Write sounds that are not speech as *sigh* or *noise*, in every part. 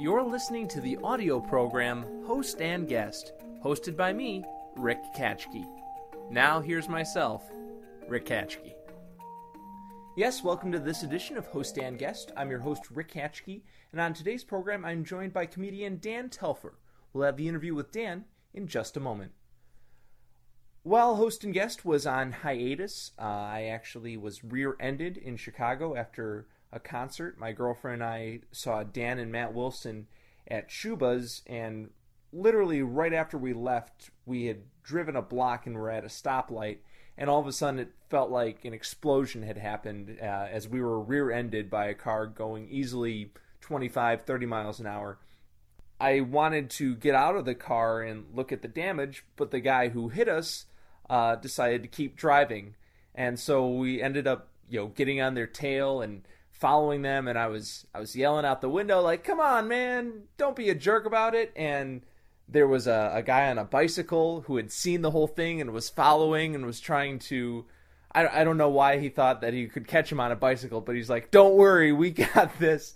You're listening to the audio program Host and Guest, hosted by me, Rick Katchke. Now, here's myself, Rick Katchke. Yes, welcome to this edition of Host and Guest. I'm your host, Rick Katchke, and on today's program, I'm joined by comedian Dan Telfer. We'll have the interview with Dan in just a moment. While host and guest was on hiatus, uh, I actually was rear ended in Chicago after a concert. My girlfriend and I saw Dan and Matt Wilson at Schubas, and literally right after we left, we had driven a block and were at a stoplight, and all of a sudden it felt like an explosion had happened uh, as we were rear ended by a car going easily 25, 30 miles an hour. I wanted to get out of the car and look at the damage, but the guy who hit us uh, decided to keep driving, and so we ended up, you know, getting on their tail and following them. And I was I was yelling out the window like, "Come on, man! Don't be a jerk about it!" And there was a, a guy on a bicycle who had seen the whole thing and was following and was trying to. I, I don't know why he thought that he could catch him on a bicycle, but he's like, "Don't worry, we *laughs* got this."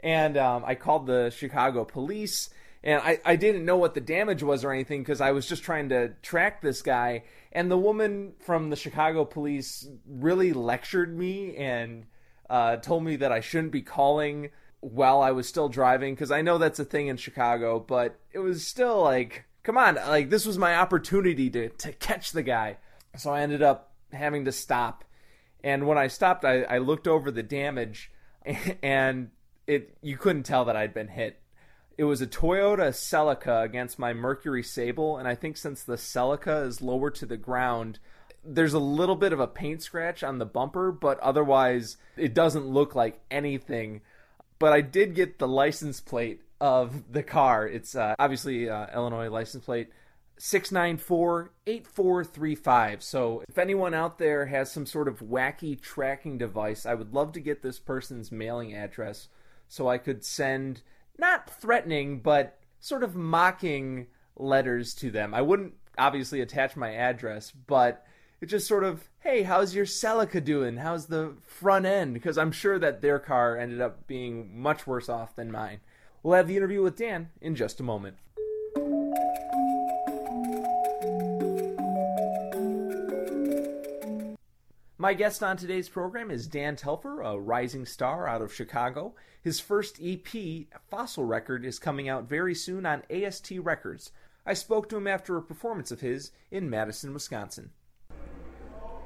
And um, I called the Chicago police, and I, I didn't know what the damage was or anything because I was just trying to track this guy. And the woman from the Chicago police really lectured me and uh, told me that I shouldn't be calling while I was still driving because I know that's a thing in Chicago, but it was still like, come on, like this was my opportunity to to catch the guy. So I ended up having to stop. And when I stopped, I, I looked over the damage, *laughs* and it you couldn't tell that I'd been hit. It was a Toyota Celica against my Mercury Sable, and I think since the Celica is lower to the ground, there's a little bit of a paint scratch on the bumper, but otherwise it doesn't look like anything. But I did get the license plate of the car. It's uh, obviously uh, Illinois license plate 694-8435. So if anyone out there has some sort of wacky tracking device, I would love to get this person's mailing address so I could send not threatening but sort of mocking letters to them. I wouldn't obviously attach my address, but it's just sort of, hey, how's your Celica doing? How's the front end? Because I'm sure that their car ended up being much worse off than mine. We'll have the interview with Dan in just a moment. My guest on today's program is Dan Telfer, a rising star out of Chicago. His first EP, Fossil Record, is coming out very soon on AST Records. I spoke to him after a performance of his in Madison, Wisconsin.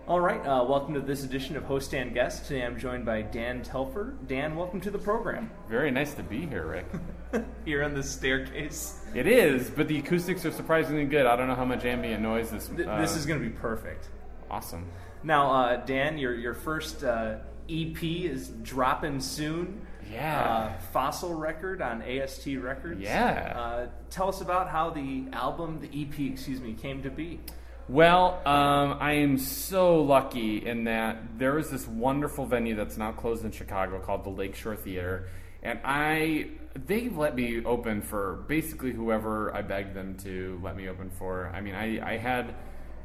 All right, uh, welcome to this edition of Host and Guest. Today I'm joined by Dan Telfer. Dan, welcome to the program. Very nice to be here, Rick. *laughs* Here on the staircase. it is, but the acoustics are surprisingly good. I don't know how much ambient noise this. Th- uh, this is going to be perfect. awesome. Now, uh, Dan, your your first uh, EP is dropping soon. Yeah. Uh, Fossil record on AST Records. Yeah. Uh, tell us about how the album, the EP, excuse me, came to be. Well, um, I am so lucky in that there is this wonderful venue that's now closed in Chicago called the Lakeshore Theater, and I they let me open for basically whoever I begged them to let me open for. I mean, I I had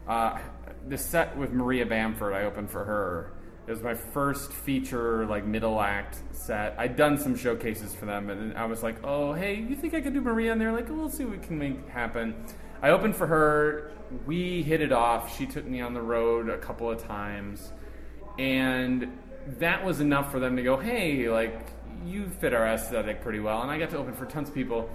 uh, the set with Maria Bamford. I opened for her. It was my first feature, like middle act set. I'd done some showcases for them, and I was like, "Oh, hey, you think I could do Maria?" And they're like, "We'll see what we can make happen." I opened for her. We hit it off. She took me on the road a couple of times, and that was enough for them to go, "Hey, like you fit our aesthetic pretty well." And I got to open for tons of people.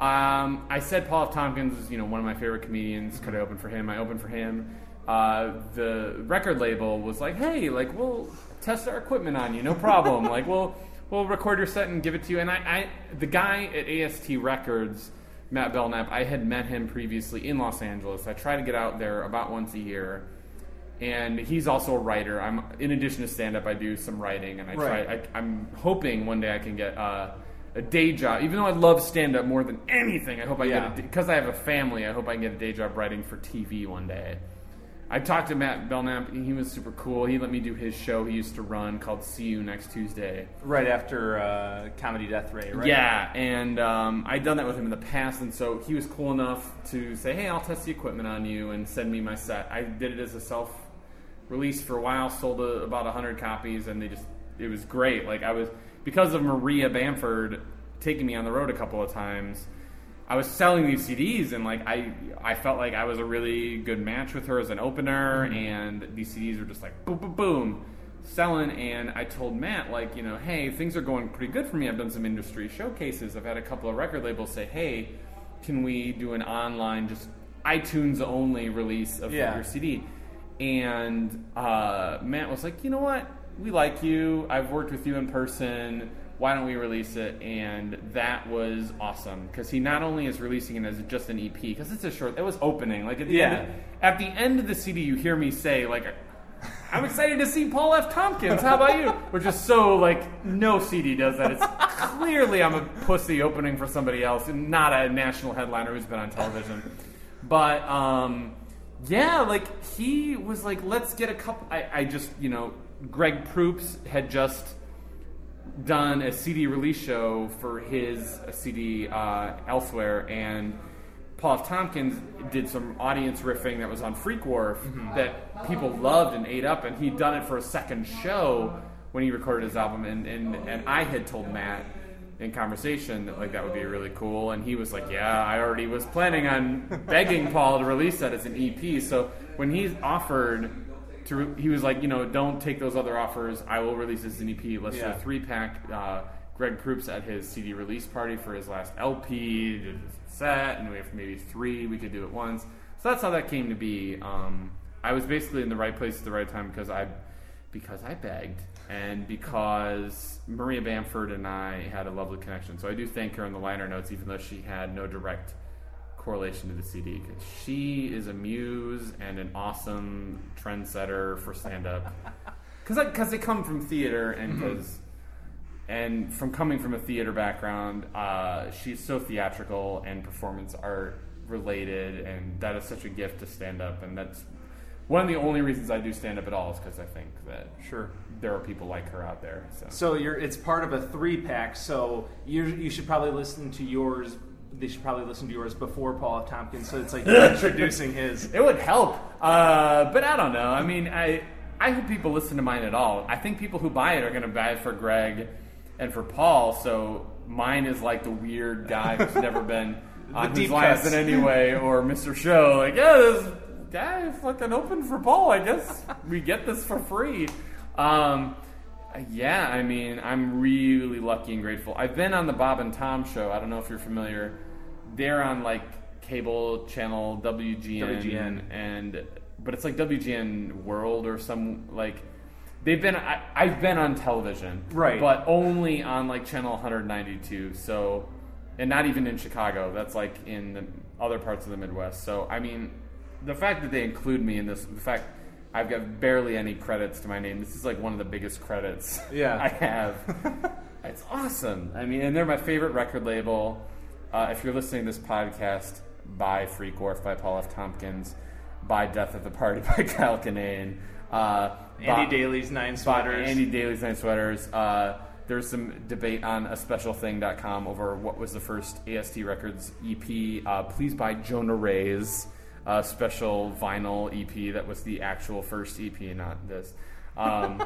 Um, I said Paul F. Tompkins is, you know, one of my favorite comedians. Could I open for him? I opened for him. Uh, the record label was like, "Hey, like we'll test our equipment on you, no problem. like we'll we'll record your set and give it to you." And I, I the guy at AST Records, Matt Belknap, I had met him previously in Los Angeles. I try to get out there about once a year. And he's also a writer. I'm in addition to stand up, I do some writing, and I Right. try. I, I'm hoping one day I can get uh, a day job. Even though I love stand up more than anything, I hope I Yeah. get because I have a family. I hope I can get a day job writing for TV one day. I talked to Matt Belknap. He was super cool. He let me do his show he used to run called "See You Next Tuesday." Right after uh, Comedy Death Ray, right? Yeah, and um, I'd done that with him in the past, and so he was cool enough to say, "Hey, I'll test the equipment on you and send me my set." I did it as a self-release for a while, sold a, about hundred copies, and they just it was great. Like I was because of Maria Bamford taking me on the road a couple of times. I was selling these CDs, and like I, I felt like I was a really good match with her as an opener, and these CDs were just like boom, boom, boom, selling. And I told Matt, like, you know, hey, things are going pretty good for me. I've done some industry showcases. I've had a couple of record labels say, hey, can we do an online, just iTunes only release of Yeah. your CD? And uh, Matt was like, you know what? We like you. I've worked with you in person. Why don't we release it? And that was awesome because he not only is releasing it as just an EP because it's a short. It was opening like at the Yeah. end. Of, at the end of the CD, you hear me say like. I'm excited to see Paul F. Tompkins. How about you? *laughs* Which is so like no CD does that. It's clearly I'm a pussy opening for somebody else and not a national headliner who's been on television. But um, yeah, like he was like, let's get a couple. I, I just you know, Greg Proops had just done a CD release show for his CD uh, elsewhere, and Paul F. Tompkins did some audience riffing that was on Freak Wharf that people loved and ate up, and he'd done it for a second show when he recorded his album, and, and, and I had told Matt in conversation that like that would be really cool, and he was like, "Yeah, I already was planning on begging Paul to release that as an EP." So when he offered to, re- he was like, you know, don't take those other offers. I will release this as an EP. Let's do Yeah. a three pack. Uh, Greg Proops at his CD release party for his last LP did a set, and we have maybe three we could do at once. So that's how that came to be. Um, I was basically in the right place at the right time because I because I begged and because Maria Bamford and I had a lovely connection. So I do thank her in the liner notes, even though she had no direct correlation to the CD because she is a muse and an awesome trendsetter for stand up. Because *laughs* because they come from theater and because and from coming from a theater background, uh, she's so theatrical and performance art related, and that is such a gift to stand up. And that's one of the only reasons I do stand up at all is because I think that Sure. there are people like her out there. So. So you're it's part of a three pack. So you you should probably listen to yours. They should probably listen to yours before Paul F. Tompkins. So it's like *laughs* introducing his. It would help, uh, but I don't know. I mean, I I hope people listen to mine at all. I think people who buy it are going to buy it for Greg and for Paul. So mine is like the weird guy who's never *laughs* been on deep Whose Line Is cuts. It Anyway or Mr. Show. Like, yeah, this guy fucking open for Paul. I guess we get this for free. Um, yeah, I mean, I'm really lucky and grateful. I've been on the Bob and Tom show. I don't know if you're familiar. They're on like cable channel WGN, WGN. and but it's like WGN World or some like they've been. I, I've been on television, Right. But only on like channel 192. So, and not even in Chicago. That's like in the other parts of the Midwest. So, I mean, the fact that they include me in this, the fact I've got barely any credits to my name. This is like one of the biggest credits Yeah. *laughs* I have. *laughs* it's awesome. I mean, and they're my favorite record label. Uh, if you're listening to this podcast, buy Freak Wharf by Paul F. Tompkins, buy Death of the Party *laughs* by Kyle Kinane. Uh, Andy buy- Daly's nine sweaters. Andy Daly's Nine Sweaters. Uh, there's some debate on a specialthing.com over what was the first AST Records EP. Uh, please buy Jonah Ray's uh, special vinyl EP. That was the actual first EP, not this. Um,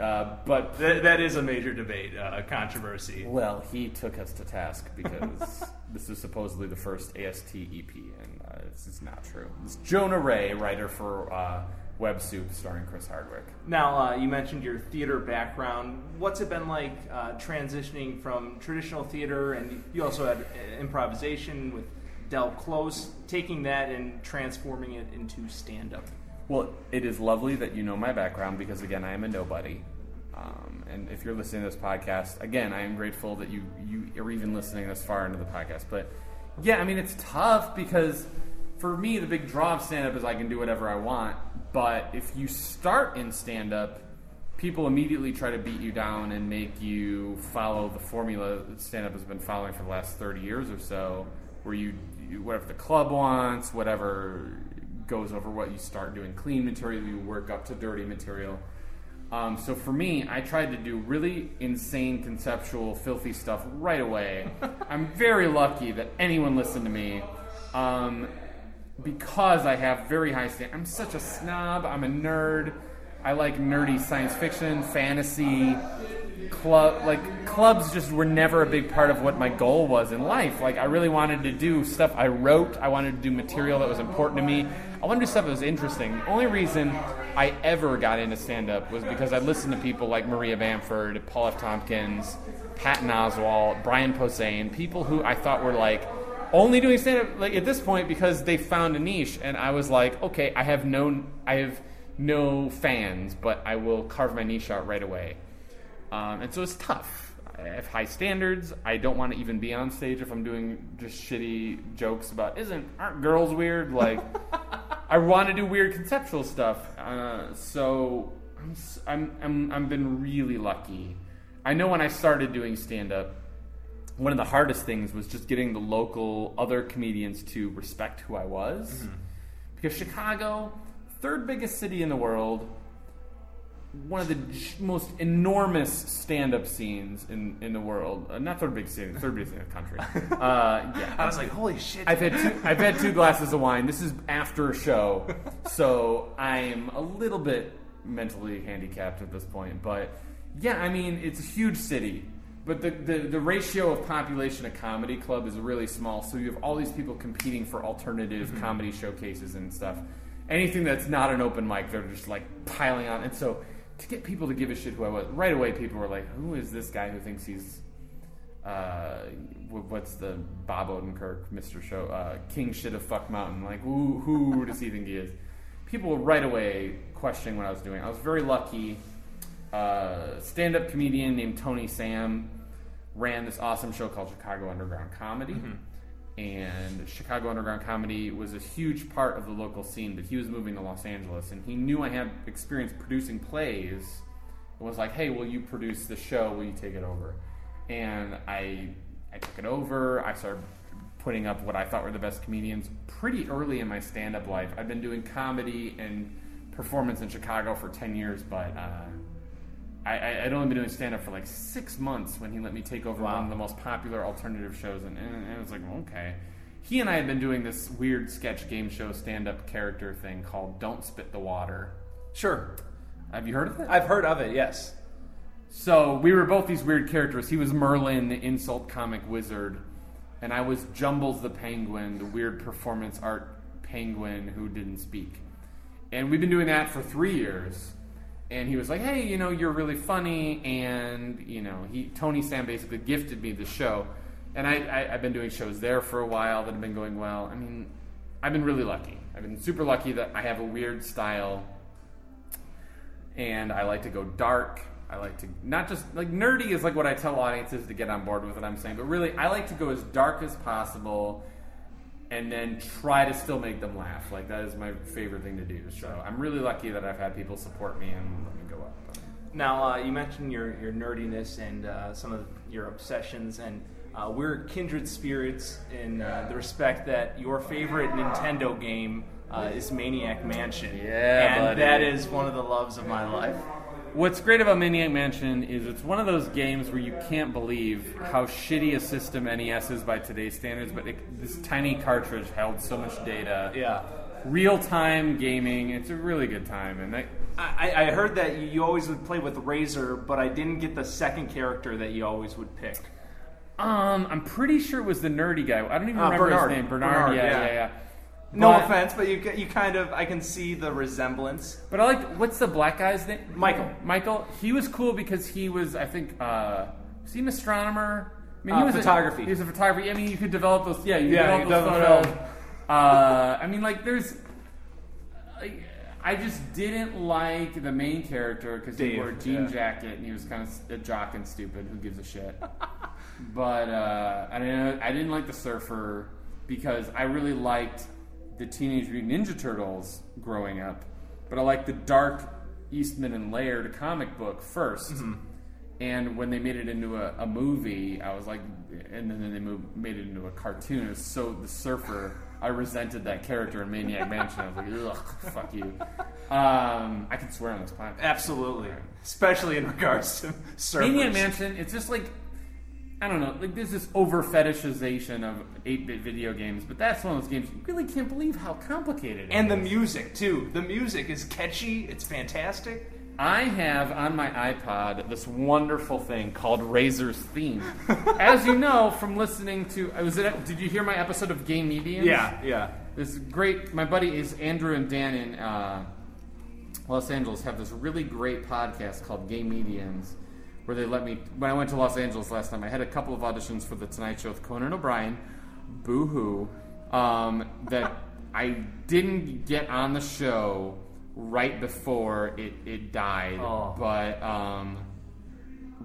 uh, but That, that is a major debate, uh, controversy. well, he took us to task because *laughs* this is supposedly the first AST EP, and uh, this is not true. It's Jonah Ray, writer for uh, Web Soup, starring Chris Hardwick. Now, uh, you mentioned your theater background. What's it been like uh, transitioning from traditional theater, and you also had uh, improvisation with Del Close, taking that and transforming it into stand up? Well, it is lovely that you know my background because, again, I am a nobody. Um, and if you're listening to this podcast, again, I am grateful that you, you are even listening this far into the podcast. But yeah, I mean, it's tough because for me, the big draw of stand up is I can do whatever I want. But if you start in stand up, people immediately try to beat you down and make you follow the formula that stand up has been following for the last 30 years or so, where you, you whatever the club wants, whatever goes over what you start doing clean material, you work up to dirty material. Um, so for me, I tried to do really insane, conceptual, filthy stuff right away. *laughs* I'm very lucky that anyone listened to me um, because I have very high standards. I'm such a snob. I'm a nerd. I like nerdy science fiction, fantasy. Club like clubs just were never a big part of what my goal was in life. Like I really wanted to do stuff I wrote. I wanted to do material that was important to me. I wanted to do stuff that was interesting. The only reason I ever got into stand up was because I listened to people like Maria Bamford, Paul F. Tompkins, Patton Oswalt, Brian Posehn, people who I thought were like only doing stand up like at this point because they found a niche and I was like, okay, I have no I have no fans, but I will carve my niche out right away. Um, and so it's tough. I have high standards. I don't want to even be on stage if I'm doing just shitty jokes about isn't aren't girls weird? Like *laughs* I want to do weird conceptual stuff. Uh, so I'm, I'm I'm I'm been really lucky. I know when I started doing stand up, one of the hardest things was just getting the local other comedians to respect who I was. Because Chicago, third biggest city in the world, one of the most enormous stand-up scenes in, in the world. Uh, not third biggest city, third biggest in the country. *laughs* Uh, yeah, I was like, holy shit. I've had two. I've had two *laughs* glasses of wine. This is after a show, so I'm a little bit mentally handicapped at this point. But yeah, I mean, it's a huge city, but the, the the ratio of population of comedy club is really small. So you have all these people competing for alternative comedy showcases and stuff. Anything that's not an open mic, they're just like piling on. And so to get people to give a shit who I was, right away, people were like, "Who is this guy who thinks he's uh, what's the Bob Odenkirk Mr. Show uh, King shit of fuck mountain? Like who who *laughs* does he think he is? People were right away questioning what I was doing. I was very lucky. Uh, stand-up comedian named Tony Sam ran this awesome show called Chicago Underground Comedy. And Chicago Underground Comedy was a huge part of the local scene, but he was moving to Los Angeles, and he knew I had experience producing plays. And was like, "Hey, will you produce the show? Will you take it over?" and I I took it over. I started putting up what I thought were the best comedians pretty early in my stand up life. I've been doing comedy and performance in Chicago for ten years, but uh, I, I, I'd only been doing stand up for like six months when he let me take over Wow. one of the most popular alternative shows, and, and, and it was like, well, okay. He and I had been doing this weird sketch game show stand up character thing called Don't Spit the Water. Sure. Have you heard of it? I've heard of it, yes. So we were both these weird characters. He was Merlin, the insult comic wizard, and I was Jumbles the penguin, the weird performance art penguin who didn't speak. And we've been doing that for three years. And he was like, "Hey, you know, you're really funny," and you know, he Tony Sam basically gifted me the show, and I, I I've been doing shows there for a while that have been going well. I mean, I've been really lucky. I've been super lucky that I have a weird style and I like to go dark. I like to not just like nerdy is like what I tell audiences to get on board with what I'm saying, but really I like to go as dark as possible and then try to still make them laugh. Like that is my favorite thing to do. So I'm really lucky that I've had people support me and let me go up. Now, uh, you mentioned your, your nerdiness and uh, some of your obsessions, and uh, we're kindred spirits in uh, the respect that your favorite Nintendo game uh, is Maniac Mansion. Yeah, and buddy. that is one of the loves of my life. What's great about Maniac Mansion is it's one of those games where you can't believe how shitty a system NES is by today's standards, but it, this tiny cartridge held so much data. Yeah. Real time gaming. It's a really good time, and I, I, I heard that you- you always would play with Razor, but I didn't get the second character that you always would pick. Um, I'm pretty sure it was the nerdy guy. I don't even Uh, remember Bernard. his name. Bernard. Bernard, yeah, yeah. yeah, yeah. No But- offense, but you you kind of I can see the resemblance. But I like what's the black guy's name? Michael. Michael. He was cool because he was, I think, uh, was he an astronomer? I mean, Uh, he was photography. A, he was a photographer. I mean, you could develop those. Yeah, you Yeah, you develop those photos. Uh, I mean, like, there's. Like, I just didn't like the main character because he wore a jean yeah. jacket and he was kind of a jock and stupid. Who gives a shit? *laughs* but uh, I didn't. I didn't like the surfer because I really liked the Teenage Mutant Ninja Turtles growing up, but I liked the dark Eastman and Laird comic book 1st And when they made it into a, a movie, I was like, and then they moved, made it into a cartoon. It was so the surfer. I resented that character in Maniac Mansion. I was like, ugh, fuck you. Um, I can swear on this podcast. Absolutely, especially in regards to servers. Maniac Mansion, it's just like I don't know, like there's this over fetishization of 8-bit video games, but that's one of those games you really can't believe how complicated it and the music too. The music is catchy. It's fantastic. I have on my iPod this wonderful thing called Razor's Theme. As you know from listening to, uh, was it? Did you hear my episode of Game Medians? Yeah, yeah. This great. My buddy is Andrew and Dan in uh, Los Angeles have this really great podcast called Game Medians, where they let me. When I went to Los Angeles last time, I had a couple of auditions for the Tonight Show with Conan O'Brien. Boo hoo. Um, that *laughs* I didn't get on the show right before it, it died. Oh. But um,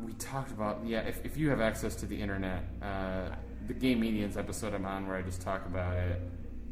we talked about yeah. If, if you have access to the internet, uh, the Game Medians episode I'm on where I just talk about it,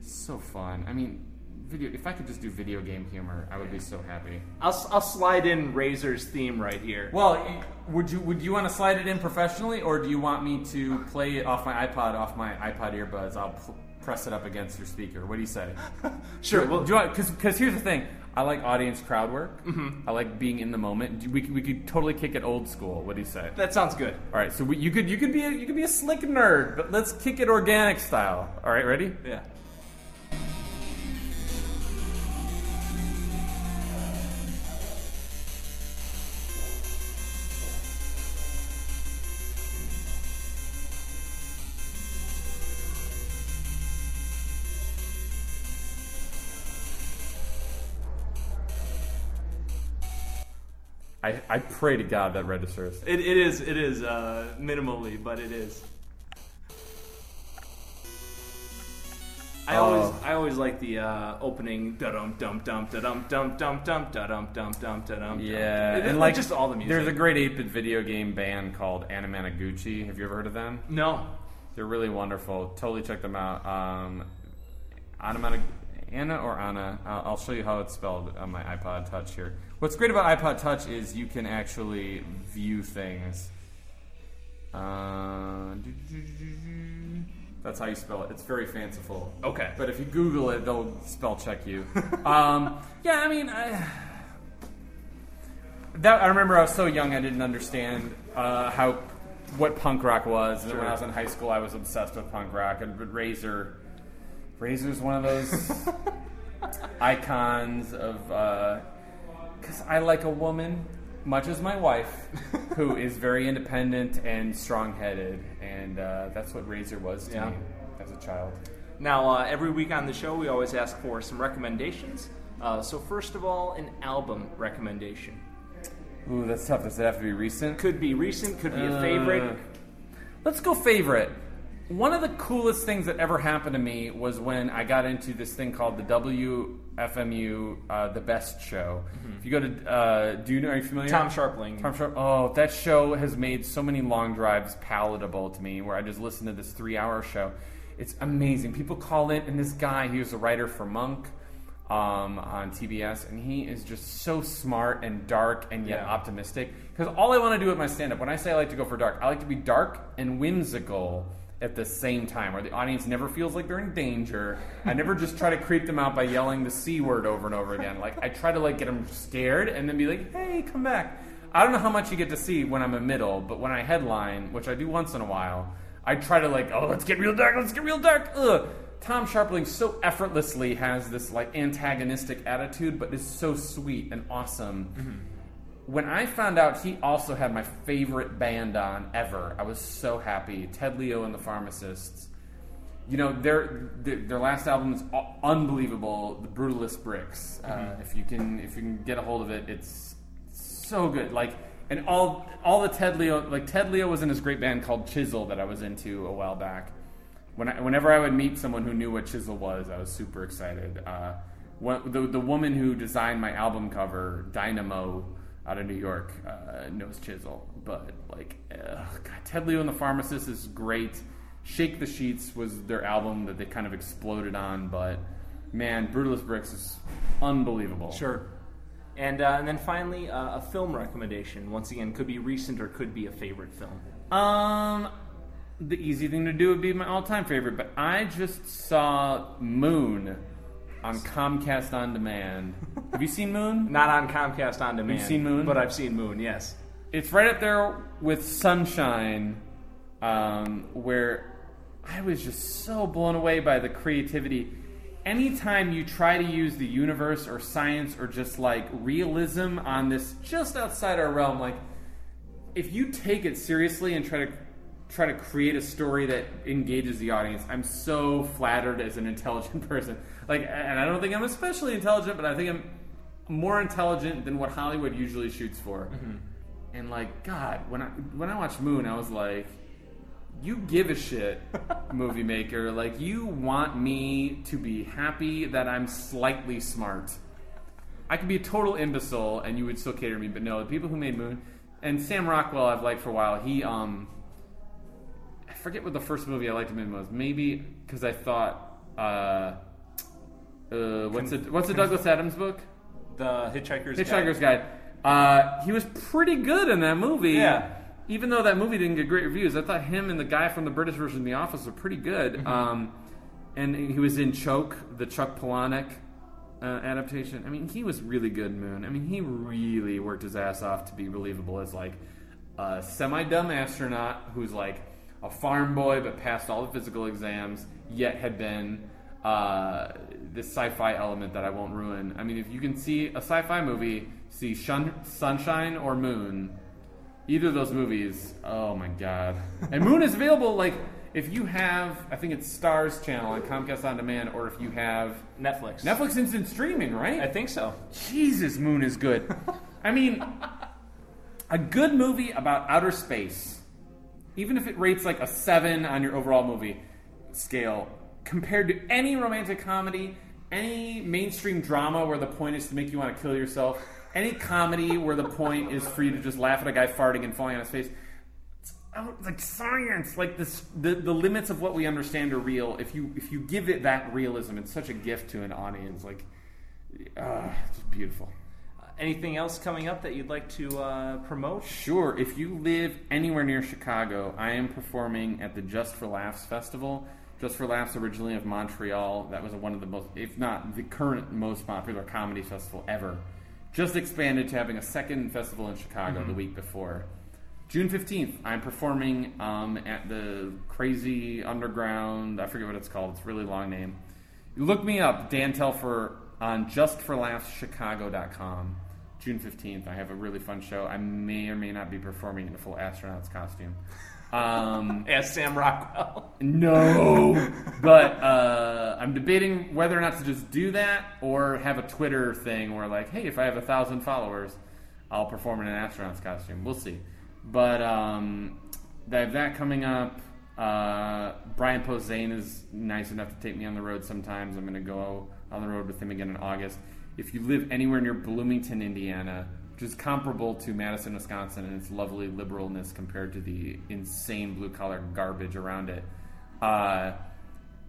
so fun. I mean, video. If I could just do video game humor, I would be so happy. I'll, I'll slide in Razor's theme right here. Well, would you would you want to slide it in professionally, or do you want me to play it off my iPod, off my iPod earbuds? I'll pl- press it up against your speaker. What do you say? *laughs* Sure. Well, Well, do you want? Because here's the thing. I like audience crowd work. Mm-hmm. I like being in the moment. We, could- we could totally kick it old school. What do you say? that sounds good. All right, so we, you could you could be a, you could be a slick nerd, but let's kick it organic style. All right, ready? Yeah. I, I pray to God that registers. It, it is. It is uh, minimally, but it is. I Oh. always, I always like the uh, opening da dum dum dum da dum dum dum dum da dum dum dum da dum. Yeah, and like just all the music. There's a great 8-bit video game band called Anamanaguchi. Have you ever heard of them? no. They're really wonderful. Totally check them out. Um, Anamana, Anna or Anna? I'll, I'll show you how it's spelled on my iPod Touch here. What's great about iPod Touch is you can actually view things. Uh, that's how you spell it. It's very fanciful. Okay. But if you Google it, they'll spell check you. *laughs* um, yeah, I mean, I, that I remember I was so young I didn't understand uh, how what punk rock was. And then when I was in high school, I was obsessed with punk rock. And Razor, Razor's one of those *laughs* icons of because I like a woman. Much as my wife, who *laughs* is very independent and strong-headed, and uh, that's what Razor was to Yeah. me as a child. Now, uh, every week on the show, we always ask for some recommendations. Uh, so, first of all, an album recommendation. Ooh, that's tough. Does it have to be recent? Could be recent, could be a Uh, favorite. Let's go favorite. One of the coolest things that ever happened to me was when I got into this thing called the WFMU, uh, the Best Show. If you go to, uh, do you know? Are you familiar? Tom Scharpling. Tom Sharp. Oh, that show has made so many long drives palatable to me. Where I just listen to this three-hour show. It's amazing. People call in, and this guy, he was a writer for Monk um, on TBS, and he is just so smart and dark and yet Yeah. optimistic. Because all I want to do with my stand-up, when I say I like to go for dark, I like to be dark and whimsical at the same time, where the audience never feels like they're in danger. I never just try to creep them out by yelling the c word over and over again. Like I try to like get them scared and then be like, "Hey, come back." I don't know how much you get to see when I'm a middle, but when I headline, which I do once in a while, I try to like, "Oh, let's get real dark. Let's get real dark." Ugh. Tom Scharpling so effortlessly has this like antagonistic attitude, but is so sweet and awesome mm-hmm. When I found out he also had my favorite band on ever, I was so happy. Ted Leo and the Pharmacists. You know, their their, their last album is unbelievable. The Brutalist Bricks. Uh, if you can if you can get a hold of it, it's so good. Like and all all the Ted Leo like Ted Leo was in this great band called Chisel that I was into a while back. When I, whenever I would meet someone who knew what Chisel was, I was super excited. Uh, one, the the woman who designed my album cover, Dynamo, out of New York, uh, knows Chisel. But like, ugh, God, Ted Leo and the Pharmacist is great. Shake the Sheets was their album that they kind of exploded on, but man, Brutalist Bricks is unbelievable. Sure. And, uh, and then finally, uh, a film recommendation. Once again, could be recent or could be a favorite film. Um, the easy thing to do would be my all-time favorite, but I just saw Moon on Comcast on Demand. *laughs* Have you seen Moon? Not on Comcast on demand. You've seen Moon? But I've seen Moon. Yes. It's right up there with Sunshine, um, where I was just so blown away by the creativity. anytime you try to use the universe or science or just like realism on this just outside our realm, like if you take it seriously and try to try to create a story that engages the audience, I'm so flattered as an intelligent *laughs* person. Like, and I don't think I'm especially intelligent, but I think I'm more intelligent than what Hollywood usually shoots for. And like, God, when I when I watched Moon, I was like, you give a shit, *laughs* movie maker. Like, you want me to be happy that I'm slightly smart. I could be a total imbecile and you would still cater to me, but no, the people who made Moon and Sam Rockwell I've liked for a while. He um forget what the first movie I liked him in was. Maybe because I thought uh uh what's it what's the Douglas Adams book? The Hitchhiker's Hitchhiker's Guide. Uh, he was pretty good in that movie. Yeah. Even though that movie didn't get great reviews, I thought him and the guy from the British version of The Office were pretty good. Mm-hmm. Um, and he was in Choke, the Chuck Palahniuk uh, adaptation. I mean, he was really good Moon. I mean, he really worked his ass off to be believable as like a semi-dumb astronaut who's like a farm boy but passed all the physical exams, yet had been uh, this sci-fi element that I won't ruin. I mean, if you can see a sci-fi movie, see Shun- Sunshine or Moon, either of those movies, oh my god! *laughs* And Moon is available like if you have, I think it's Starz Channel on Comcast On Demand, or if you have Netflix. Netflix instant streaming, right? I think so. Jesus, Moon is good. *laughs* I mean, a good movie about outer space, even if it rates like a seven on your overall movie scale, compared to any romantic comedy, any mainstream drama where the point is to make you want to kill yourself, any comedy where the point is for you to just laugh at a guy farting and falling on his face. It's like science, like this, the the limits of what we understand are real. If you if you give it that realism, it's such a gift to an audience. Like, uh, it's beautiful. Anything else coming up that you'd like to uh, promote? Sure. If you live anywhere near Chicago, I am performing at the Just for Laughs Festival. Just for Laughs, originally of Montreal, that was one of the most, if not the current most popular comedy festival ever. Just expanded to having a second festival in Chicago the week before. June 15th, I'm performing um, at the Crazy Underground, I forget what it's called, it's a really long name. You look me up, Dan Telfer, on justforlaughschicago.com. June 15th, I have a really fun show. I may or may not be performing in a full astronaut's costume. Um, *laughs* As Sam Rockwell. no, but uh, I'm debating whether or not to just do that or have a Twitter thing where, like, hey, if I have a thousand followers, I'll perform in an astronaut's costume. We'll see. But um, I have that coming up. Uh, Brian Posehn is nice enough to take me on the road sometimes. I'm going to go on the road with him again in August. If you live anywhere near Bloomington, Indiana, which is comparable to Madison, Wisconsin, and its lovely liberalness compared to the insane blue collar garbage around it. Uh,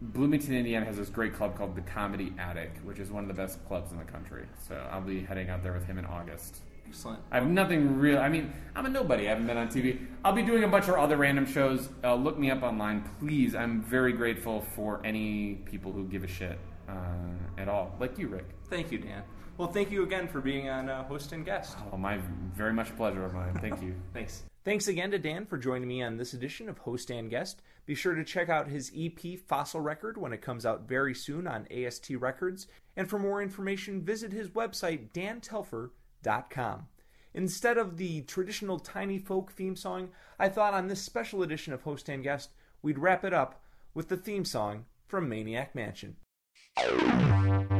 Bloomington, Indiana has this great club called the Comedy Attic, which is one of the best clubs in the country. So I'll be heading out there with him in August. Excellent. I have nothing real. I mean, I'm a nobody. I haven't been on TV. I'll be doing a bunch of other random shows. Uh, look me up online, please. I'm very grateful for any people who give a shit uh, at all, like you, Rick. Thank you, Dan. Well, thank you again for being on uh, Host and Guest. Oh, my very much pleasure of mine. Thank you. *laughs* Thanks. Thanks again to Dan for joining me on this edition of Host and Guest. Be sure to check out his EP Fossil Record when it comes out very soon on AST Records. And for more information, visit his website, dantelfer.com. Instead of the traditional tiny folk theme song, I thought on this special edition of Host and Guest, we'd wrap it up with the theme song from Maniac Mansion. Thank you.